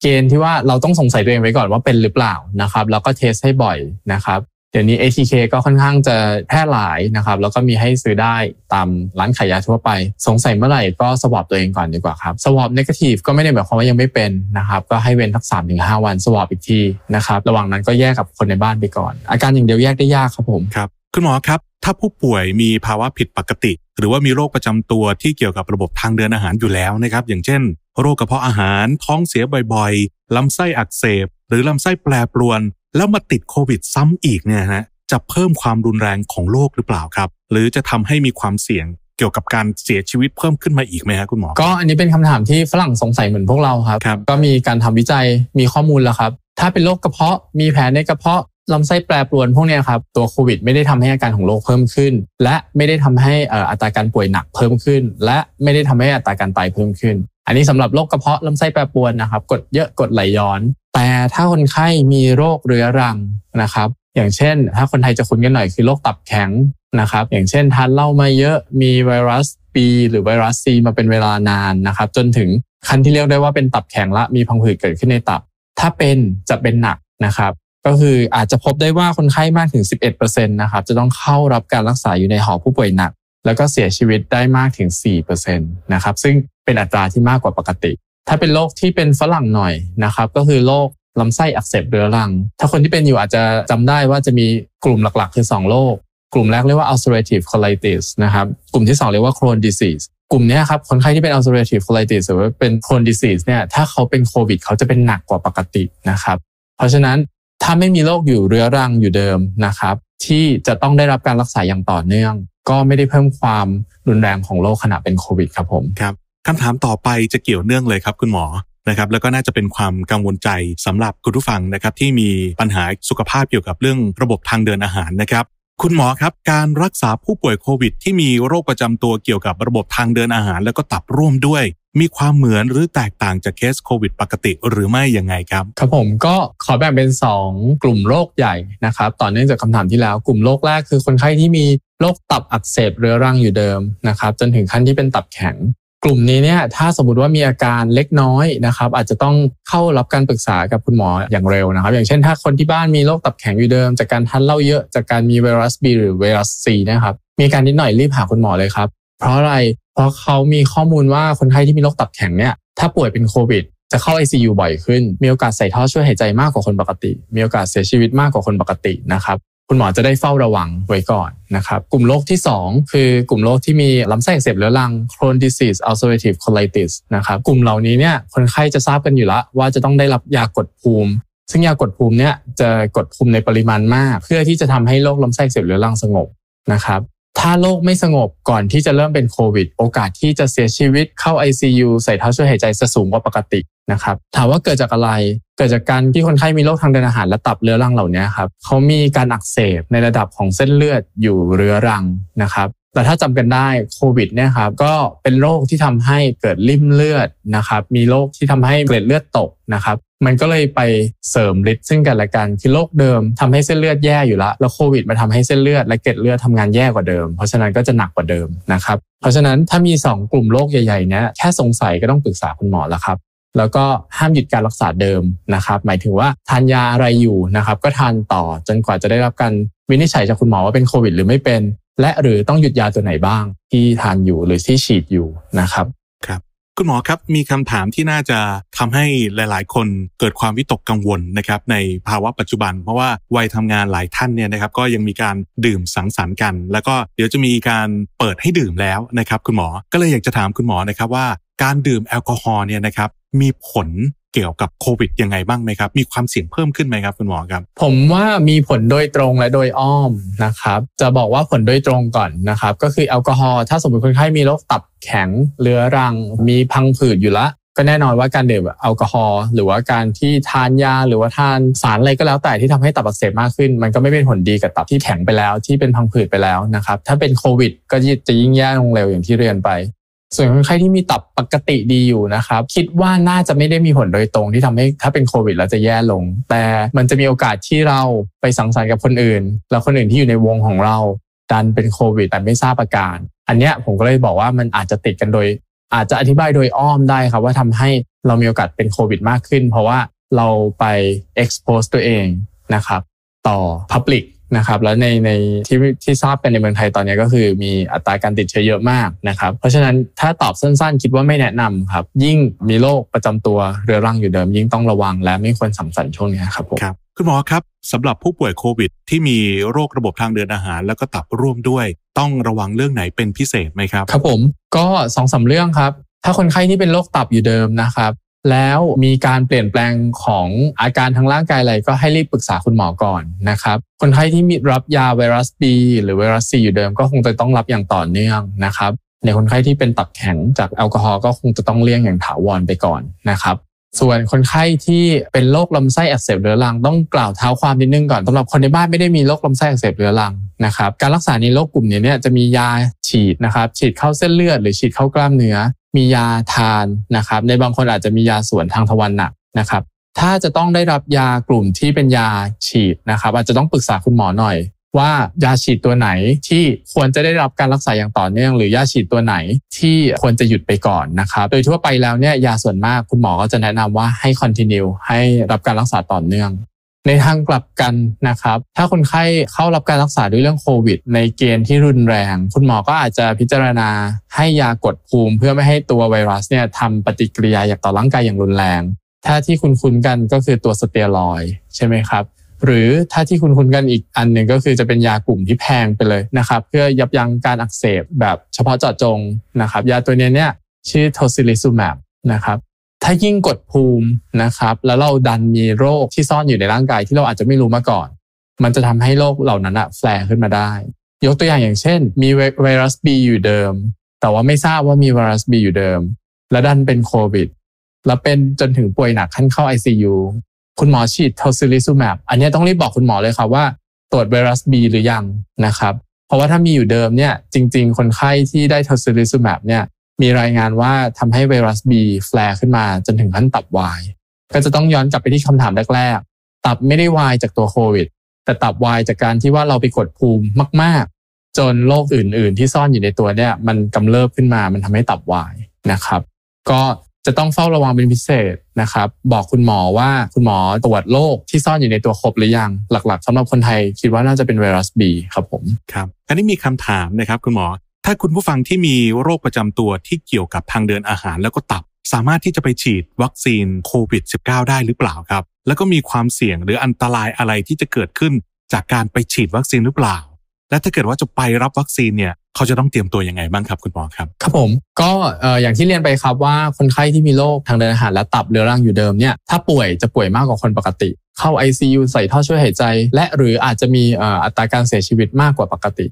Speaker 3: เกณฑ์ที่ว่าเราต้องสงสัยตัวเองไว้ก่อนว่าเป็นหรือเปล่านะครับแล้วก็ test ให้บ่อยนะครับ เดี๋ยวนี้ ATK ก็ค่อนข้างจะแพร่หลายนะครับ แล้วก็มีให้ซื้อได้ตามร้านขายยาทั่วไป สงสัยเมื่อไหร่ก็ swab ตัวเองก่อนดีกว่าครับ swab negative ก็ไม่ได้หมายความว่ายังไม่เป็นนะครับ ก็ให้เว้นสักสามถึงห้าวัน swab อีกทีนะครับ ระหว่างนั้นก็แยกกับคนในบ้านไปก่อน อาการอย่างเดียวแยกได้ยากครับผม
Speaker 2: ครับคุณหมอครับ ถ้าผู้ป่วยมีภาวะผิดปกติ หรือว่ามีโรคประจำตัวที่เกี่ยวกับระบบทางเดินอาหารอยู่แล้วนะครับ อย่างเช่น โรคกระเพาะอาหารท้องเสียบ่อยๆลำไส้อักเสบ หรือลำไส้แปรปรวน แล้วมาติดโควิดซ้ำอีกเนี่ยฮะจะเพิ่มความรุนแรงของโรคหรือเปล่าครับ หรือจะทำให้มีความเสี่ยงเกี่ยวกับการเสียชีวิตเพิ่มขึ้นมาอีกไหมครับคุณหมอ
Speaker 3: ก็อันนี้เป็นคำถามที่ฝรั่งสงสัยเหมือนพวกเราครับรบก็มีการทำวิจัยมีข้อมูลแล้วครับ ถ้าเป็นโรคกระเพาะมีแผลในกระเพาะลำไส้แปรปรวนพวกนี้ครับตัวโควิดไม่ได้ทำให้อาการของโรคเพิ่มขึ้น และไม่ได้ทำให้อัตราการป่วยหนักเพิ่มขึ้น และไม่ได้ทำให้อัตราการตายเพิ่มขึ้น อันนี้สำหรับโรคกระเพาะลำไส้แปรปรวนนะครับกดเยอะกดไหลย้อน แต่ถ้าคนไข้มีโรคเรื้อรังนะครับ อย่างเช่น ถ้าคนไทยจะคุ้นกันหน่อยคือโรคตับแข็งนะครับ อย่างเช่นทานเหล้ามาเยอะมีไวรัส B หรือไวรัส C มาเป็นเวลานานนะครับ จนถึงขั้นที่เรียกได้ว่าเป็นตับแข็งละมีพังผืดเกิดขึ้นในตับ ถ้าเป็นจะเป็นหนักนะครับ ก็คืออาจจะพบได้ว่าคนไข้มากถึง 11%นะครับ จะต้องเข้ารับการรักษาอยู่ในหอผู้ป่วยหนัก แล้วก็เสียชีวิตได้มากถึง4%นะครับซึ่งเป็นอัตราที่มากกว่าปกติ ถ้าเป็นโรคที่เป็นฝรั่งหน่อยนะครับ ก็คือโรคลำไส้อักเสบเรื้อรัง ถ้าคนที่เป็นอยู่อาจจะจำได้ว่าจะมีกลุ่มหลักๆ คือ 2 โรค กลุ่มแรกเรียกว่า ulcerative colitis นะครับ กลุ่มที่ 2 เรียกว่า Crohn disease กลุ่มนี้ครับ คนไข้ที่เป็น ulcerative colitis หรือว่าเป็น Crohn disease เนี่ย ถ้าเขาเป็นโควิด เขาจะเป็นหนักกว่าปกตินะครับ เพราะฉะนั้นถ้าไม่มีโรคอยู่เรื้อรังอยู่เดิมนะครับ ที่จะต้องได้รับการรักษาอย่างต่อเนื่อง ก็ไม่ได้เพิ่มความรุนแรงของโรคขณะเป็นโควิดครับผม
Speaker 2: ครับ คำถามต่อไปจะเกี่ยวเนื่องเลยครับคุณหมอนะครับแล้วก็น่าจะเป็นความกังวลใจสำหรับคุณผู้ฟังนะครับที่มีปัญหาสุขภาพเกี่ยวกับเรื่องระบบทางเดินอาหารนะครับคุณหมอครับการรักษาผู้ป่วยโควิด ที่มีโรคประจำตัวเกี่ยวกับระบบทางเดินอาหาร แล้วก็ตับร่วมด้วย มีความเหมือนหรือแตกต่างจากเคสโควิด ปกติหรือไม่ยังไงครับ
Speaker 3: ครับผมก็ขอแบ่งเป็น 2 กลุ่มโรคใหญ่นะครับต่อเนื่องจากคำถามที่แล้วกลุ่มโรคแรกคือคนไข้ที่มีโรคตับอักเสบเรื้อรังอยู่เดิมนะครับจนถึงขั้นที่เป็นตับแข็ง กลุ่มนี้เนี่ยถ้าสมมติว่ามีอาการเล็กน้อยนะครับ อาจจะต้องเข้ารับการปรึกษากับคุณหมออย่างเร็วนะครับ อย่างเช่นถ้าคนที่บ้านมีโรคตับแข็งอยู่เดิม จากการทานเหล้าเยอะจากการมีไวรัส B หรือไวรัส C นะครับมีการนิดหน่อยรีบหาคุณหมอเลยครับ เพราะอะไรเพราะเขามีข้อมูลว่าคนไข้ที่มีโรคตับแข็งเนี่ยถ้าป่วยเป็นโควิดจะเข้า ICU บ่อยขึ้น มีโอกาสใส่ท่อช่วยหายใจมากกว่าคนปกติ มีโอกาสเสียชีวิตมากกว่าคนปกตินะครับ คุณหมอจะได้เฝ้าระวังไว้ก่อนนะครับ กลุ่มโรคที่ 2 คือกลุ่มโรคที่มีลำไส้อักเสบเรื้อรัง Crohn disease ulcerative colitis นะครับ กลุ่มเหล่านี้เนี่ยคนไข้จะทราบกันอยู่แล้วว่าจะต้องได้รับยากดภูมิ ซึ่งยากดภูมิเนี่ยจะกดภูมิในปริมาณมาก เพื่อที่จะทำให้โรคลำไส้อักเสบเรื้อรังสงบนะครับถ้าโรคไม่สงบก่อนที่จะเริ่มเป็นโควิด โอกาสที่จะเสียชีวิตเข้า ICU ใส่ท่อช่วยหายใจจะสูงกว่าปกตินะครับ ถามว่าเกิดจากอะไร เกิดจากการที่คนไข้มีโรคทางเดินอาหารและตับเรื้อรังเหล่านี้ครับเขามีการอักเสบในระดับของเส้นเลือดอยู่เรื้อรังนะครับแต่ถ้าจำกันได้โควิดเนี่ยครับก็เป็นโรคที่ทำให้เกิดริ่มเลือดนะครับ มีโรคที่ทำให้เกล็ดเลือดตกนะครับ มันก็เลยไปเสริมฤทธิ์ซึ่งกันและกันคือโรคเดิมทำให้เส้นเลือดแย่อยู่แล้วแล้วโควิดมาทำให้เส้นเลือดและเกล็ดเลือดทำงานแย่กว่าเดิม เพราะฉะนั้นก็จะหนักกว่าเดิมนะครับ เพราะฉะนั้นถ้ามี 2 กลุ่มโรคใหญ่ๆเนี้ยแค่สงสัยก็ต้องปรึกษาคุณหมอแล้วครับ แล้วก็ห้ามหยุดการรักษาเดิมนะครับ หมายถึงว่าทานยาอะไรอยู่นะครับ ก็ทานต่อจนกว่าจะได้รับการวินิจฉัยจากคุณหมอว่าเป็นโควิด หรือไม่เป็น และหรือต้องหยุดยาตัวไหนบ้าง ที่ทานอยู่หรือที่ฉีดอยู่นะครับ
Speaker 2: ครับ คุณหมอครับมีคำถามที่น่าจะทำให้หลาย ๆ คนเกิดความวิตกกังวลนะครับ ในภาวะปัจจุบัน เพราะว่าวัยทำงานหลายท่านเนี่ยนะครับ ก็ยังมีการดื่มสังสรรค์กัน แล้วก็เดี๋ยวจะมีการเปิดให้ดื่มแล้วนะครับ คุณหมอก็เลยอยากจะถามคุณหมอนะครับว่า การดื่มแอลกอฮอล์เนี่ยนะครับมีผลเกี่ยวกับโควิดยังไงบ้างไหมครับ มีความเสี่ยงเพิ่มขึ้นไหมครับคุณหมอครับ
Speaker 3: ผมว่ามีผลโดยตรงและโดยอ้อมนะครับ จะบอกว่าผลโดยตรงก่อนนะครับ ก็คือแอลกอฮอล์ถ้าสมมติคนไข้มีโรคตับแข็งเรื้อรัง มีพังผืดอยู่ละก็แน่นอนว่าการดื่มแอลกอฮอล์หรือว่าการที่ทานยาหรือว่าทานสารอะไรก็แล้วแต่ที่ทำให้ตับอักเสบมากขึ้น มันก็ไม่เป็นผลดีกับตับที่แข็งไปแล้วที่เป็นพังผืดไปแล้วนะครับถ้าเป็นโควิด ก็จะยิ่งแย่ลงเร็วอย่างที่เรียนไป ส่วนคนไข้ที่มีตับปกติดีอยู่นะครับ คิดว่าน่าจะไม่ได้มีผลโดยตรงที่ทำให้ถ้าเป็นโควิดแล้วจะแย่ลง แต่มันจะมีโอกาสที่เราไปสังสรรค์กับคนอื่น แล้วคนอื่นที่อยู่ในวงของเราดันเป็นโควิดแต่ไม่ทราบอาการ อันเนี้ยผมก็เลยบอกว่ามันอาจจะติดกันโดย อาจจะอธิบายโดยอ้อมได้ครับว่าทำให้เรามีโอกาสเป็นโควิดมากขึ้น เพราะว่าเราไป expose ตัวเองนะครับ ต่อ public นะครับแล้วในในที่ที่ทราบกันในเมืองไทยตอนนี้ก็คือมีอัตราการติดเชื้อเยอะมากนะครับเพราะฉะนั้นถ้าตอบสั้นๆ คิดว่าไม่แนะนำครับยิ่งมีโรคประจำตัวเรื้อรังอยู่เดิม ยิ่งต้องระวังและไม่ควรสังสรรค์ช่วงนี้ครับผม
Speaker 2: ครับคุณหมอครับสำหรับผู้ป่วยโควิด ที่มีโรคระบบทางเดินอาหาร แล้วก็ตับร่วมด้วย ต้องระวังเรื่องไหนเป็นพิเศษไหมครับ
Speaker 3: ครับผมก็สองสาเรื่องครับถ้าคนไข้ที่เป็นโรคตับอยู่เดิมนะครับ แล้วมีการเปลี่ยนแปลงของอาการทางร่างกายอะไรก็ให้รีบปรึกษาคุณหมอก่อนนะครับ คนไข้ที่มีรับยาไวรัส B หรือไวรัส C อยู่เดิมก็คงจะต้องรับอย่างต่อเนื่องนะครับ ในคนไข้ที่เป็นตับแข็งจากแอลกอฮอล์ก็คงจะต้องเลี่ยงอย่างถาวรไปก่อนนะครับ ส่วนคนไข้ที่เป็นโรคลำไส้อักเสบเรื้อรังต้องกล่าวเท้าความนิดนึงก่อนสำหรับคนในบ้านไม่ได้มีโรคลำไส้อักเสบเรื้อรังนะครับ การรักษาในโรคกลุ่มนี้เนี่ยจะมียาฉีดนะครับ ฉีดเข้าเส้นเลือดหรือฉีดเข้ากล้ามเนื้อ มียาทานนะครับ ในบางคนอาจจะมียาสวนทางทวารหนักนะครับ ถ้าจะต้องได้รับยากลุ่มที่เป็นยาฉีดนะครับ อาจจะต้องปรึกษาคุณหมอหน่อย ว่ายาฉีดตัวไหนที่ควรจะได้รับการรักษาอย่างต่อเนื่อง หรือยาฉีดตัวไหนที่ควรจะหยุดไปก่อนนะครับ โดยทั่วไปแล้วเนี่ยยาส่วนมากคุณหมอก็จะแนะนำว่าให้ continue ให้รับการรักษาต่อเนื่อง ในทางกลับกันนะครับ ถ้าคนไข้เข้ารับการรักษาด้วยเรื่องโควิด ในเกณฑ์ที่รุนแรง คุณหมอก็อาจจะพิจารณาให้ยากดภูมิ เพื่อไม่ให้ตัวไวรัสเนี่ยทำปฏิกิริยาอย่างต่อร่างกายอย่างรุนแรง ถ้าที่คุณคุ้นกันก็คือตัวสเตียรอยใช่ไหมครับหรือถ้าที่คุณคุ้นกันอีกอันหนึ่งก็คือจะเป็นยากลุ่มที่แพงไปเลยนะครับ เพื่อยับยั้งการอักเสบแบบเฉพาะเจาะจงนะครับ ยาตัวนี้เนี่ยชื่อ tocilizumab นะครับ ถ้ายิ่งกดภูมินะครับ แล้วเราดันมีโรคที่ซ่อนอยู่ในร่างกายที่เราอาจจะไม่รู้มาก่อน มันจะทำให้โรคเหล่านั้นอะแฝงขึ้นมาได้ ยกตัวอย่างอย่างเช่น มีไวรัส B อยู่เดิม แต่ว่าไม่ทราบว่ามีไวรัส B อยู่เดิม แล้วดันเป็นโควิด แล้วเป็นจนถึงป่วยหนักขั้นเข้า ICU คุณหมอฉีด tocilizumab อันนี้ต้องรีบบอกคุณหมอเลยครับว่า ตรวจไวรัส B หรือยังนะครับ เพราะว่าถ้ามีอยู่เดิมเนี่ยจริง ๆ คนไข้ที่ได้โทซิลิซูแมบเนี่ย มีรายงานว่าทำให้ไวรัส B แฝงขึ้นมาจนถึงขั้นตับวาย ก็จะต้องย้อนกลับไปที่คำถามแรกๆ ตับไม่ได้วายจากตัวโควิด แต่ตับวายจากการที่ว่าเราไปกดภูมิมาก ๆ จนโรคอื่น ๆ ที่ซ่อนอยู่ในตัวเนี่ยมันกำเริบขึ้นมา มันทำให้ตับวายนะครับ ก็จะต้องเฝ้าระวังเป็นพิเศษนะครับ บอกคุณหมอว่าคุณหมอตรวจโรคที่ซ่อนอยู่ในตัวครบหรือยังหลัก ๆสำหรับคนไทยคิดว่าน่าจะเป็นไวรัส B ครับผม
Speaker 2: ครับอันนี้มีคำถามนะครับคุณหมอ ถ้าคุณผู้ฟังที่มีโรคประจำตัวที่เกี่ยวกับทางเดินอาหารแล้วก็ตับ สามารถที่จะไปฉีดวัคซีนโควิด -19 ได้หรือเปล่าครับ แล้วก็มีความเสี่ยงหรืออันตรายอะไรที่จะเกิดขึ้น จากการไปฉีดวัคซีนหรือเปล่า และถ้าเกิดว่าจะไปรับวัคซีนเนี่ยเขาจะต้องเตรียมตัวยังไงบ้างครับคุณหมอครับ
Speaker 3: ครับผมก็อย่างที่เรียนไปครับว่าคนไข้ที่มีโรคทางเดินอาหารและตับเรื้อรังอยู่เดิมเนี่ยถ้าป่วยจะป่วยมากกว่าคนปกติ เข้า ICU ใส่ท่อช่วยหายใจ และหรืออาจจะมีอัตราการเสียชีวิตมากกว่าปกติ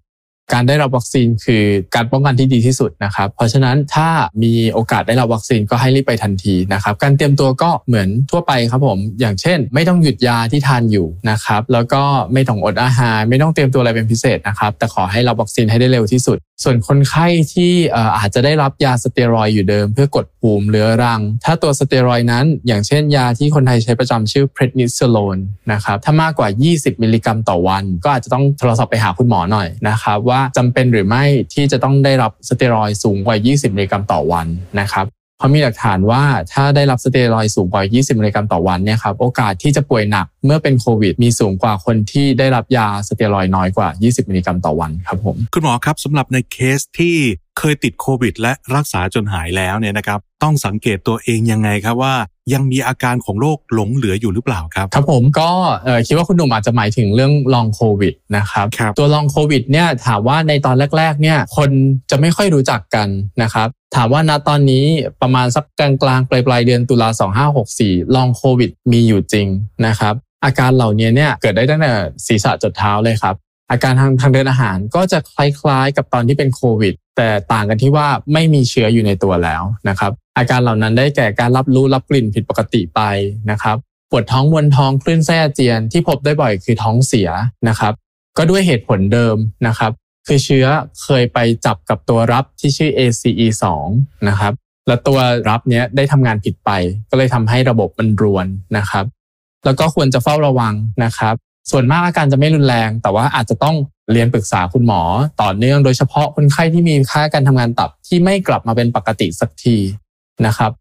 Speaker 3: การได้รับวัคซีนคือการป้องกันที่ดีที่สุดนะครับ เพราะฉะนั้นถ้ามีโอกาสได้รับวัคซีนก็ให้รีบไปทันทีนะครับ การเตรียมตัวก็เหมือนทั่วไปครับผม อย่างเช่น ไม่ต้องหยุดยาที่ทานอยู่นะครับ แล้วก็ไม่ต้องอดอาหาร ไม่ต้องเตรียมตัวอะไรเป็นพิเศษนะครับ แต่ขอให้รับวัคซีนให้ได้เร็วที่สุด ส่วนคนไข้ที่อาจจะได้รับยาสเตียรอยด์อยู่เดิม เพื่อกดภูมิเรื้อรัง ถ้าตัวสเตียรอยด์นั้น อย่างเช่นยาที่คนไทยใช้ประจำชื่อ prednisoloneนะครับถ้ามากกว่า 20 มิลลิกรัมต่อวัน ก็อาจจะต้องโทรศัพท์ไปหาคุณหมอหน่อยนะครับว่าจำเป็นหรือไม่ที่จะต้องได้รับสเตียรอยด์สูงกว่า 20 มิลลิกรัมต่อวันนะครับ เพราะมีหลักฐานว่าถ้าได้รับสเตียรอยด์สูงกว่า 20 มิลลิกรัมต่อวันเนี่ยครับโอกาสที่จะป่วยหนักเมื่อเป็นโควิด มีสูงกว่าคนที่ได้รับยาสเตียรอยด์น้อยกว่า 20 มิลลิกรัมต่อวันครับผม
Speaker 2: คุณหมอครับสำหรับในเคสที่เคยติดโควิด และรักษาจนหายแล้วเนี่ยนะครับต้องสังเกตตัวเองยังไงครับว่ายังมีอาการของโรคหลงเหลืออยู่หรือเปล่าครับ
Speaker 3: ครับผมก็เอ่อคิดว่าคุณหนุ่มอาจจะหมายถึงเรื่องลองโควิดนะครับ
Speaker 2: ครับ
Speaker 3: ตัวลองโควิดเนี่ยถามว่าในตอนแรก ๆ เนี่ยคนจะไม่ค่อยรู้จักกันนะครับ ถามว่าณตอนนี้ประมาณสักกลางกลางๆปลายปลายๆเดือนตุลา2564 ลองโควิดมีอยู่จริงนะครับ อาการเหล่านี้เนี่ยเกิดได้ตั้งแต่ศีรษะจดเท้าเลยครับอาการทางทางเดินอาหารก็จะคล้ายๆ กับตอนที่เป็นโควิด แต่ต่างกันที่ว่าไม่มีเชื้ออยู่ในตัวแล้วนะครับ อาการเหล่านั้นได้แก่การรับรู้รับกลิ่นผิดปกติไปนะครับปวดท้องมวนท้องคลื่นไส้อาเจียนที่พบได้บ่อยคือท้องเสียนะครับ ก็ด้วยเหตุผลเดิมนะครับ คือเชื้อเคยไปจับกับตัวรับที่ชื่อ ACE2 นะครับและตัวรับเนี้ยได้ทำงานผิดไป ก็เลยทำให้ระบบมันรวนนะครับ แล้วก็ควรจะเฝ้าระวังนะครับ ส่วนมากอาการจะไม่รุนแรง แต่ว่าอาจจะต้องเรียนปรึกษาคุณหมอ ต่อเนื่องโดยเฉพาะคนไข้ที่มีค่าการทำงานตับที่ไม่กลับมาเป็นปกติสักทีนะครับ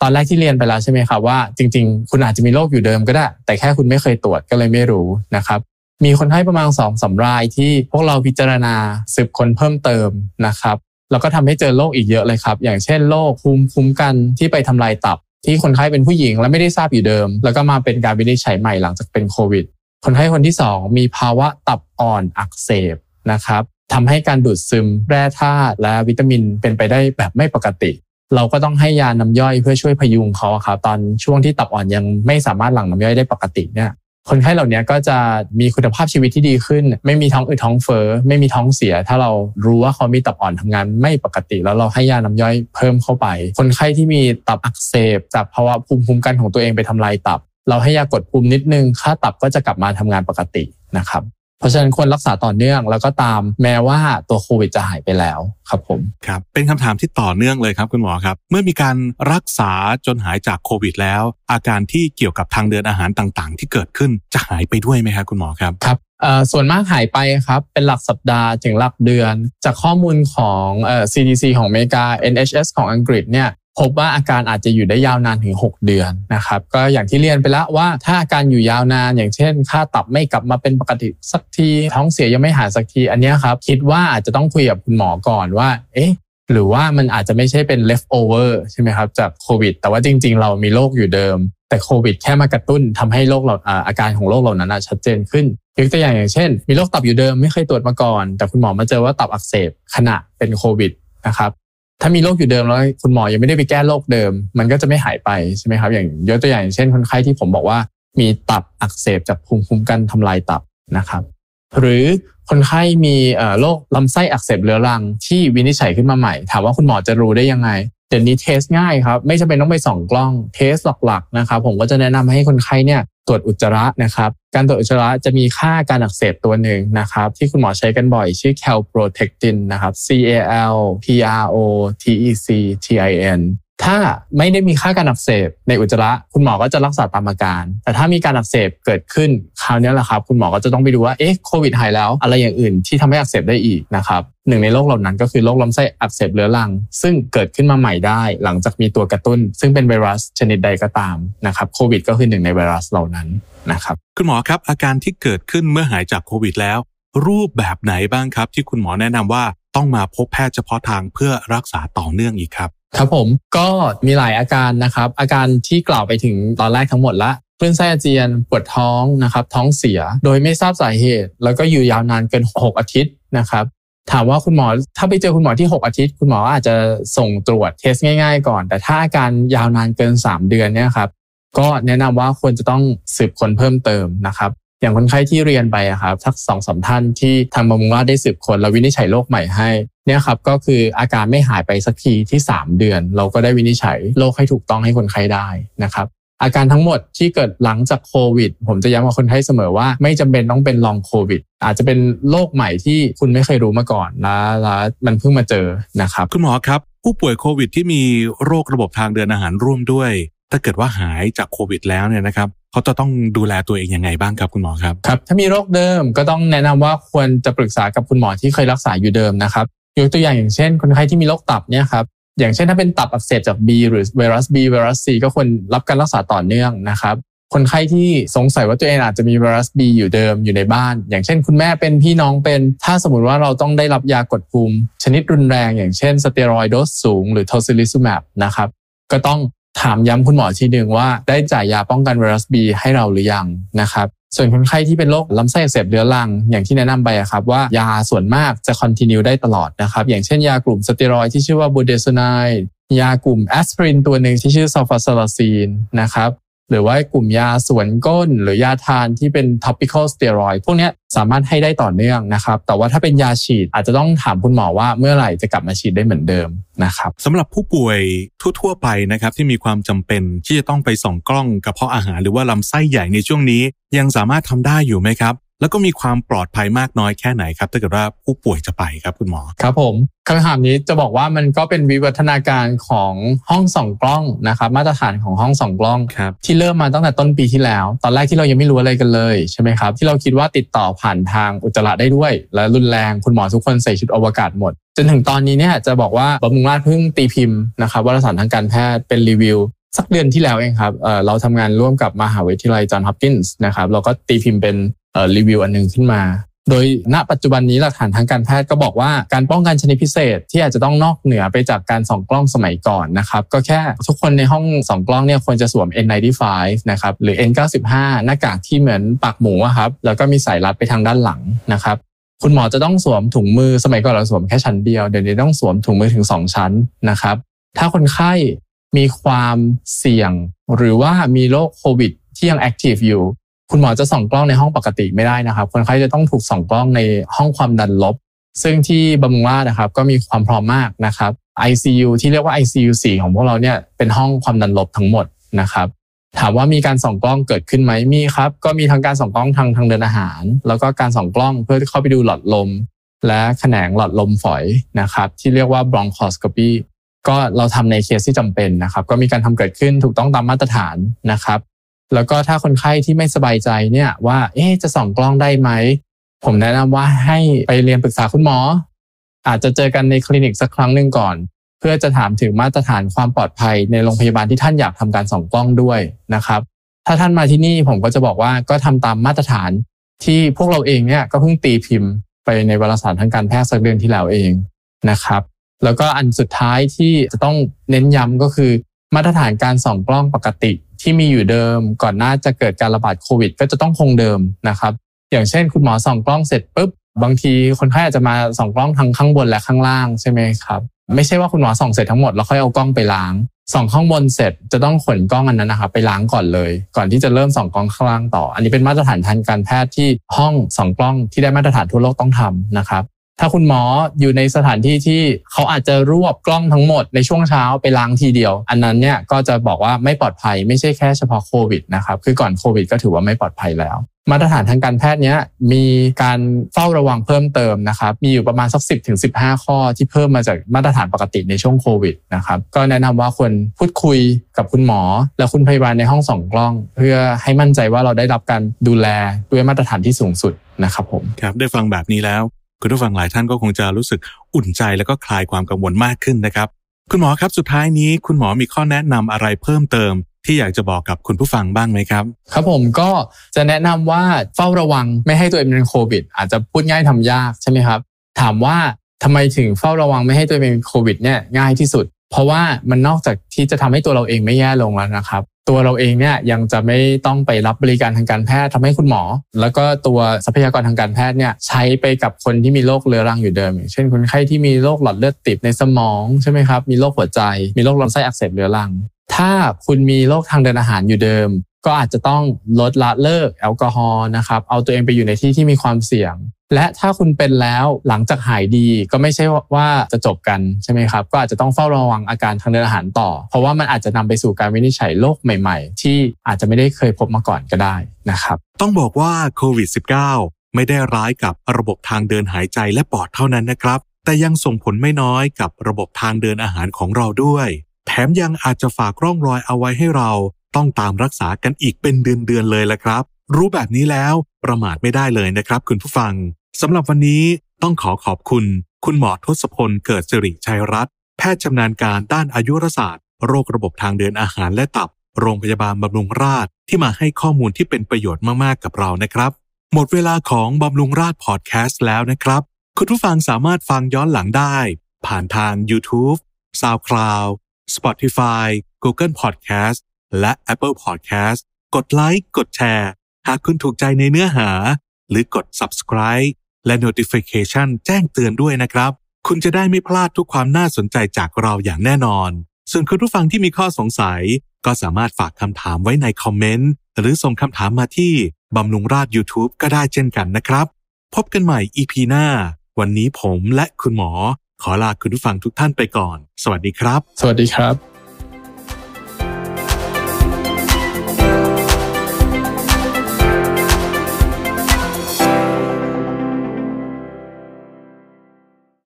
Speaker 3: ตอนแรกที่เรียนไปแล้วใช่ไหมครับว่า จริง ๆ คุณอาจจะมีโรคอยู่เดิมก็ได้ แต่แค่คุณไม่เคยตรวจก็เลยไม่รู้นะครับมีคนไข้ประมาณสองสารายที่พวกเราพิจารณาสืบคนเพิ่มเติมนะครับแล้วก็ทำให้เจอโรคอีกเยอะเลยครับ อย่างเช่นโรคภูมิคุ้มกันที่ไปทำลายตับที่คนไข้เป็นผู้หญิงและไม่ได้ทราบอยู่เดิม แล้วก็มาเป็นการวินิจฉัยใหม่หลังจากเป็นโควิด คนไข้คนที่ 2 มีภาวะตับอ่อนอักเสบนะครับทำให้การดูดซึมแร่ธาตุและวิตามินเป็นไปได้แบบไม่ปกติ เราก็ต้องให้ยาน้ำย่อยเพื่อช่วยพยุงเขาครับตอนช่วงที่ตับอ่อนยังไม่สามารถหลั่งน้ำย่อยได้ปกติเนี่ยคนไข้เหล่านี้ก็จะมีคุณภาพชีวิตที่ดีขึ้น ไม่มีท้องอืดท้องเฟอ้อไม่มีท้องเสีย ถ้าเรารู้ว่าเขามีตับอ่อนทำงานไม่ปกติ แล้วเราให้ยาน้ำย่อยเพิ่มเข้าไป คนไข้ที่มีตับอักเสบจากภาวะภูมิคุ้มกันของตัวเองไปทำลายตับ เราให้ยากดภูมินิดนึง ค่าตับก็จะกลับมาทำงานปกตินะครับ เพราะฉะนั้นควรรักษาต่อเนื่องแล้วก็ตามแม้ว่าตัวโควิดจะหายไปแล้วครับผม
Speaker 2: ครับ เป็นคำถามที่ต่อเนื่องเลยครับคุณหมอครับ เมื่อมีการรักษาจนหายจากโควิด แล้ว อาการที่เกี่ยวกับทางเดินอาหารต่างๆ ที่เกิดขึ้นจะหายไปด้วยไหมครับคุณหมอครับ
Speaker 3: ครับเอ่อส่วนมากหายไปครับ เป็นหลักสัปดาห์ถึงหลักเดือน จากข้อมูลของเอ่อ CDC ของอเมริกา NHS ของอังกฤษเนี่ย พบว่าอาการอาจจะอยู่ได้ยาวนานถึง 6 เดือนนะครับ ก็อย่างที่เรียนไปแล้วว่าถ้าอาการอยู่ยาวนาน อย่างเช่น ค่าตับไม่กลับมาเป็นปกติสักที ท้องเสียยังไม่หายสักที อันนี้ครับ คิดว่าอาจจะต้องคุยกับคุณหมอก่อนว่า เอ๊ะหรือว่ามันอาจจะไม่ใช่เป็น leftover ใช่ไหมครับ จากโควิด แต่ว่าจริง ๆ เรามีโรคอยู่เดิม แต่โควิด แค่มากระตุ้นทำให้โรคเราอาการของโรคเหล่านั้นชัดเจนขึ้นยกตัวอย่างอย่างเช่น มีโรคตับอยู่เดิมไม่เคยตรวจมาก่อน แต่คุณหมอมาเจอว่าตับอักเสบขณะเป็นโควิดนะครับ ถ้ามีโรคอยู่เดิมแล้วคุณหมอยังไม่ได้ไปแก้โรคเดิม มันก็จะไม่หายไปใช่ไหมครับ อย่างยกตัวอย่างเช่นคนไข้ที่ผมบอกว่า มีตับอักเสบจากภูมิคุ้มกันทำลายตับนะครับ หรือคนไข้มีเอ่อโรคลำไส้อักเสบเรื้อรังที่วินิจฉัยขึ้นมาใหม่ ถามว่าคุณหมอจะรู้ได้ยังไง เดี๋ยวนี้เทสง่ายครับ ไม่จำเป็นต้องไปส่องกล้องเทสหลักๆนะครับผมก็จะแนะนำให้คนไข้เนี่ยตรวจอุจจาระนะครับ การตรวจอุจจาระจะมีค่าการอักเสบตัวหนึ่งนะครับ ที่คุณหมอใช้กันบ่อยชื่อ calprotectin นะครับ C A L P R O T E C T I N ถ้าไม่ได้มีค่าการอักเสบในอุจจาระ คุณหมอก็จะรักษาตามอาการ แต่ถ้ามีการอักเสบเกิดขึ้นคราวนี้แหละครับ คุณหมอก็จะต้องไปดูว่าเอ๊ะโควิดหายแล้ว อะไรอย่างอื่นที่ทำให้อักเสบได้อีกนะครับหนึ่งในโรคเหล่านั้นก็คือโรคลำไส้อักเสบเรื้อรัง ซึ่งเกิดขึ้นมาใหม่ได้ หลังจากมีตัวกระตุ้น ซึ่งเป็นไวรัสชนิดใดก็ตามนะครับโควิดก็คือหนึ่งในไวรัสเหล่านั้นนะครับ
Speaker 2: คุณหมอครับอาการที่เกิดขึ้นเมื่อหายจากโควิดแล้ว รูปแบบไหนบ้างครับ ที่คุณหมอแนะนำว่า ต้องมาพบแพทย์เฉพาะทางเพื่อรักษาต่อเนื่องอีกครับ
Speaker 3: ครับผมก็มีหลายอาการนะครับ อาการที่กล่าวไปถึงตอนแรกทั้งหมดละคลื่นไส้อาเจียนปวดท้องนะครับท้องเสียโดยไม่ทราบสาเหตุ แล้วก็อยู่ยาวนานเกิน 6 อาทิตย์นะครับถามว่าคุณหมอถ้าไปเจอคุณหมอที่ 6 อาทิตย์ คุณหมออาจจะส่งตรวจเทสง่าย ๆ ก่อน แต่ถ้าอาการยาวนานเกิน 3 เดือนเนี่ยครับก็แนะนำว่าควรจะต้องสืบค้นเพิ่มเติมนะครับ อย่างคนไข้ที่เรียนไปอะครับสักสองสามท่านที่ทางบำรุงราษฎร์ได้สืบค้นแล้ววินิจฉัยโรคใหม่ให้เนี่ยครับก็คืออาการไม่หายไปสักทีที่ 3 เดือน เราก็ได้วินิจฉัยโรคให้ถูกต้องให้คนไข้ได้นะครับอาการทั้งหมดที่เกิดหลังจากโควิด ผมจะย้ำกับคนไข้เสมอว่า ไม่จำเป็นต้องเป็นลองโควิด อาจจะเป็นโรคใหม่ที่คุณไม่เคยรู้มาก่อนแล้วแล้วมันเพิ่งมาเจอนะครับ
Speaker 2: คุณหมอครับ ผู้ป่วยโควิดที่มีโรคระบบทางเดินอาหารร่วมด้วย ถ้าเกิดว่าหายจากโควิดแล้วเนี่ยนะครับ เขาจะต้องดูแลตัวเองยังไงบ้างครับคุณหมอครับ
Speaker 3: ครับ ถ้ามีโรคเดิมก็ต้องแนะนำว่าควรจะปรึกษากับคุณหมอที่เคยรักษาอยู่เดิมนะครับยกตัวอย่างอย่างเช่น คนไข้ที่มีโรคตับเนี่ยครับอย่างเช่นถ้าเป็นตับอักเสบจาก B หรือไวรัส B ไวรัส C ก็ควรรับการรักษาต่อเนื่องนะครับคนไข้ที่สงสัยว่าตัวเองอาจจะมีไวรัส B อยู่เดิมอยู่ในบ้าน อย่างเช่น คุณแม่เป็นพี่น้องเป็น ถ้าสมมติว่าเราต้องได้รับยากดภูมิ ชนิดรุนแรง อย่างเช่นสเตียรอยด์โดสสูง หรือ tocilizumab นะครับก็ต้อง ถามย้ำคุณหมอทีหนึ่งว่าได้จ่ายยาป้องกันไวรัส B ให้เราหรือยังนะครับส่วนคนไข้ที่เป็นโรคลำไส้อักเสบเรื้อรัง อย่างที่แนะนำไปอะครับว่ายาส่วนมากจะ continue ได้ตลอดนะครับอย่างเช่นยากลุ่มสเตียรอยด์ที่ชื่อว่า budesonide ยากลุ่มแอสไพรินตัวหนึ่งที่ชื่อ sulfasalazine นะครับ หรือว่ากลุ่มยาสวนก้น หรือยาทานที่เป็น topical steroid พวกนี้สามารถให้ได้ต่อเนื่องนะครับ แต่ว่าถ้าเป็นยาฉีดอาจจะต้องถามคุณหมอว่าเมื่อไหร่จะกลับมาฉีดได้เหมือนเดิมนะครับ
Speaker 2: สำหรับผู้ป่วยทั่ว ๆ ไปนะครับที่มีความจำเป็นที่จะต้องไปส่องกล้องกระเพาะอาหารหรือว่าลำไส้ใหญ่ในช่วงนี้ ยังสามารถทำได้อยู่ไหมครับ แล้วก็มีความปลอดภัยมากน้อยแค่ไหนครับถ้าเกิดว่าผู้ป่วยจะไปครับคุณหมอ
Speaker 3: ครับผมคำถามนี้จะบอกว่ามันก็เป็นวิวัฒนาการของห้องส่องกล้องนะครับ มาตรฐานของห้องส่องกล้อง
Speaker 2: ครับ
Speaker 3: ที่เริ่มมาตั้งแต่ต้นปีที่แล้ว ตอนแรกที่เรายังไม่รู้อะไรกันเลยใช่ไหมครับ ที่เราคิดว่าติดต่อผ่านทางอุจจาระได้ด้วย และรุนแรงคุณหมอทุกคนใส่ชุดอวกาศหมด จนถึงตอนนี้เนี่ยจะบอกว่าบำรุงราษฎร์เพิ่งตีพิมพ์นะครับวารสารทางการแพทย์เป็นรีวิวสักเดือนที่แล้วเองครับเอ่อเราทำงานร่วมกับมหาวิทยาลัยจอห์นฮอปกินส์นะครับ เราก็ตีพิมพ์เป็นเอ่อ รีวิวอันหนึงขึ้นมา โดยณปัจจุบันนี้หลักฐานทางการแพทย์ก็บอกว่าการป้องกันชนิดพิเศษที่อาจจะต้องนอกเหนือไปจากการส่องกล้องสมัยก่อนนะครับก็แค่ทุกคนในห้องส่องกล้องเนี่ยควรจะสวม N95 นะครับหรือ N95 หน้ากากที่เหมือนปากหมูครับแล้วก็มีสายรัดไปทางด้านหลังนะครับคุณหมอจะต้องสวมถุงมือสมัยก่อนเราสวมแค่ชั้นเดียวเดี๋ยวนี้ต้องสวมถุงมือถึง 2 ชั้นนะครับ ถ้าคนไข้มีความเสี่ยง หรือว่ามีโรคโควิดที่ยัง active อยู่ คุณหมอจะส่องกล้องในห้องปกติไม่ได้นะครับ คนไข้จะต้องถูกส่องกล้องในห้องความดันลบ ซึ่งที่บำรุงราษฎร์นะครับ ก็มีความพร้อมมากนะครับ ICU ที่เรียกว่า ICU 4 ของพวกเราเนี่ยเป็นห้องความดันลบทั้งหมดนะครับ ถามว่ามีการส่องกล้องเกิดขึ้นไหมมีครับ ก็มีทั้งการส่องกล้องทางทางเดินอาหาร แล้วก็การส่องกล้องเพื่อเข้าไปดูหลอดลม และแขนงหลอดลมฝอยนะครับ ที่เรียกว่า bronchoscopy ก็เราทำในเคสที่จำเป็นนะครับ ก็มีการทำเกิดขึ้นถูกต้องตามมาตรฐานนะครับ แล้วก็ถ้าคนไข้ที่ไม่สบายใจเนี่ยว่าเอ๊จะส่องกล้องได้ไหม ผมแนะนำว่าให้ไปเรียนปรึกษาคุณหมอ อาจจะเจอกันในคลินิกสักครั้งหนึ่งก่อน เพื่อจะถามถึงมาตรฐานความปลอดภัยในโรงพยาบาลที่ท่านอยากทำการส่องกล้องด้วยนะครับ ถ้าท่านมาที่นี่ผมก็จะบอกว่าก็ทำตามมาตรฐานที่พวกเราเองเนี่ยก็เพิ่งตีพิมพ์ไปในวารสารทางการแพทย์สักเดือนที่แล้วเองนะครับ แล้วก็อันสุดท้ายที่จะต้องเน้นย้ำก็คือมาตรฐานการส่องกล้องปกติ ที่มีอยู่เดิม ก่อนหน้าจะเกิดการระบาดโควิด ก็จะต้องคงเดิมนะครับ อย่างเช่น คุณหมอส่องกล้องเสร็จปุ๊บบางทีคนไข้อาจจะมาส่องกล้องทั้งข้างบนและข้างล่างใช่ไหมครับไม่ใช่ว่าคุณหมอส่องเสร็จทั้งหมดแล้วค่อยเอากล้องไปล้างส่องข้างบนเสร็จจะต้องขนกล้องอันนั้นนะครับไปล้างก่อนเลย ก่อนที่จะเริ่มส่องกล้องข้างล่างต่อ อันนี้เป็นมาตรฐานทางการแพทย์ที่ห้องส่องกล้องที่ได้มาตรฐานทั่วโลกต้องทำนะครับ ถ้าคุณหมออยู่ในสถานที่ที่เขาอาจจะรวบกล้องทั้งหมดในช่วงเช้าไปล้างทีเดียว อันนั้นเนี่ยก็จะบอกว่าไม่ปลอดภัยไม่ใช่แค่เฉพาะโควิดนะครับคือก่อนโควิดก็ถือว่าไม่ปลอดภัยแล้ว มาตรฐานทางการแพทย์เนี้ยมีการเฝ้าระวังเพิ่มเติมนะครับมีอยู่ประมาณสัก 10ถึง15 ข้อที่เพิ่มมาจากมาตรฐานปกติในช่วงโควิดนะครับก็แนะนำว่าควรพูดคุยกับคุณหมอ และคุณพยาบาลในห้องส่องกล้อง เพื่อให้มั่นใจว่าเราได้รับการดูแลด้วยมาตรฐานที่สูงสุดนะครับผม
Speaker 2: ครับได้ฟังแบบนี้แล้ว คุณผู้ฟังหลายท่านก็คงจะรู้สึกอุ่นใจแล้วก็คลายความกังวลมากขึ้นนะครับ คุณหมอครับสุดท้ายนี้ คุณหมอมีข้อแนะนำอะไรเพิ่มเติม ที่อยากจะบอกกับคุณผู้ฟังบ้างไหมครับ
Speaker 3: ครับผมก็จะแนะนำว่าเฝ้าระวังไม่ให้ตัวเองเป็นโควิด อาจจะพูดง่ายทำยากใช่ไหมครับ ถามว่าทำไมถึงเฝ้าระวังไม่ให้ตัวเองเป็นโควิดเนี่ยง่ายที่สุด เพราะว่ามันนอกจากที่จะทำให้ตัวเราเองไม่แย่ลงแล้วนะครับ ตัวเราเองเนี่ยยังจะไม่ต้องไปรับบริการทางการแพทย์ทำให้คุณหมอ แล้วก็ตัวทรัพยากรทางการแพทย์เนี่ยใช้ไปกับคนที่มีโรคเรื้อรังอยู่เดิมอย่างเช่นคนไข้ที่มีโรคหลอดเลือดติดในสมองใช่ไหมครับมีโรคหัวใจ มีโรคลำไส้อักเสบเรื้อรัง ถ้าคุณมีโรคทางเดินอาหารอยู่เดิม ก็อาจจะต้องลดละเลิกแอลกอฮอล์นะครับเอาตัวเองไปอยู่ในที่ที่มีความเสี่ยง และถ้าคุณเป็นแล้วหลังจากหายดีก็ไม่ใช่ว่าจะจบกันใช่ไหมครับ ก็อาจจะต้องเฝ้าระวังอาการทางเดินอาหารต่อ เพราะว่ามันอาจจะนำไปสู่การวินิจฉัยโรคใหม่ ๆ ที่อาจจะไม่ได้เคยพบมาก่อนก็ได้นะครับ
Speaker 2: ต้องบอกว่าโควิด -19 ไม่ได้ร้ายกับระบบทางเดินหายใจและปอดเท่านั้นนะครับ แต่ยังส่งผลไม่น้อยกับระบบทางเดินอาหารของเราด้วย แถมยังอาจจะฝากร่องรอยเอาไว้ให้เรา ต้องตามรักษากันอีกเป็นเดือนๆเลยละครับ รู้แบบนี้แล้วประมาทไม่ได้เลยนะครับ คุณผู้ฟังสำหรับวันนี้ต้องขอขอบคุณ คุณหมอทศพลเกิดสิริชัยรัตน์แพทย์ชำนาญการด้านอายุรศาสตร์ โรคระบบทางเดินอาหารและตับ โรงพยาบาลบำรุงราษฎร์ที่มาให้ข้อมูลที่เป็นประโยชน์มากๆกับเรานะครับ หมดเวลาของบำรุงราษฎร์พอดแคสต์แล้วนะครับ คุณผู้ฟังสามารถฟังย้อนหลังได้ ผ่านทาง YouTube, SoundCloud, Spotify, Google Podcast และ Apple Podcast กดไลค์กดแชร์ หากคุณถูกใจในเนื้อหา หรือกด subscribe และ notification แจ้งเตือนด้วยนะครับ คุณจะได้ไม่พลาดทุกความน่าสนใจจากเราอย่างแน่นอน ส่วนคุณผู้ฟังที่มีข้อสงสัย ก็สามารถฝากคำถามไว้ในคอมเมนต์ หรือส่งคำถามมาที่บำรุงราช YouTube ก็ได้เช่นกันนะครับ พบกันใหม่ EP หน้า วันนี้ผมและคุณหมอ ขอลาคุณผู้ฟังทุกท่านไปก่อน สวัสดีครับ
Speaker 3: สวัสดีครับ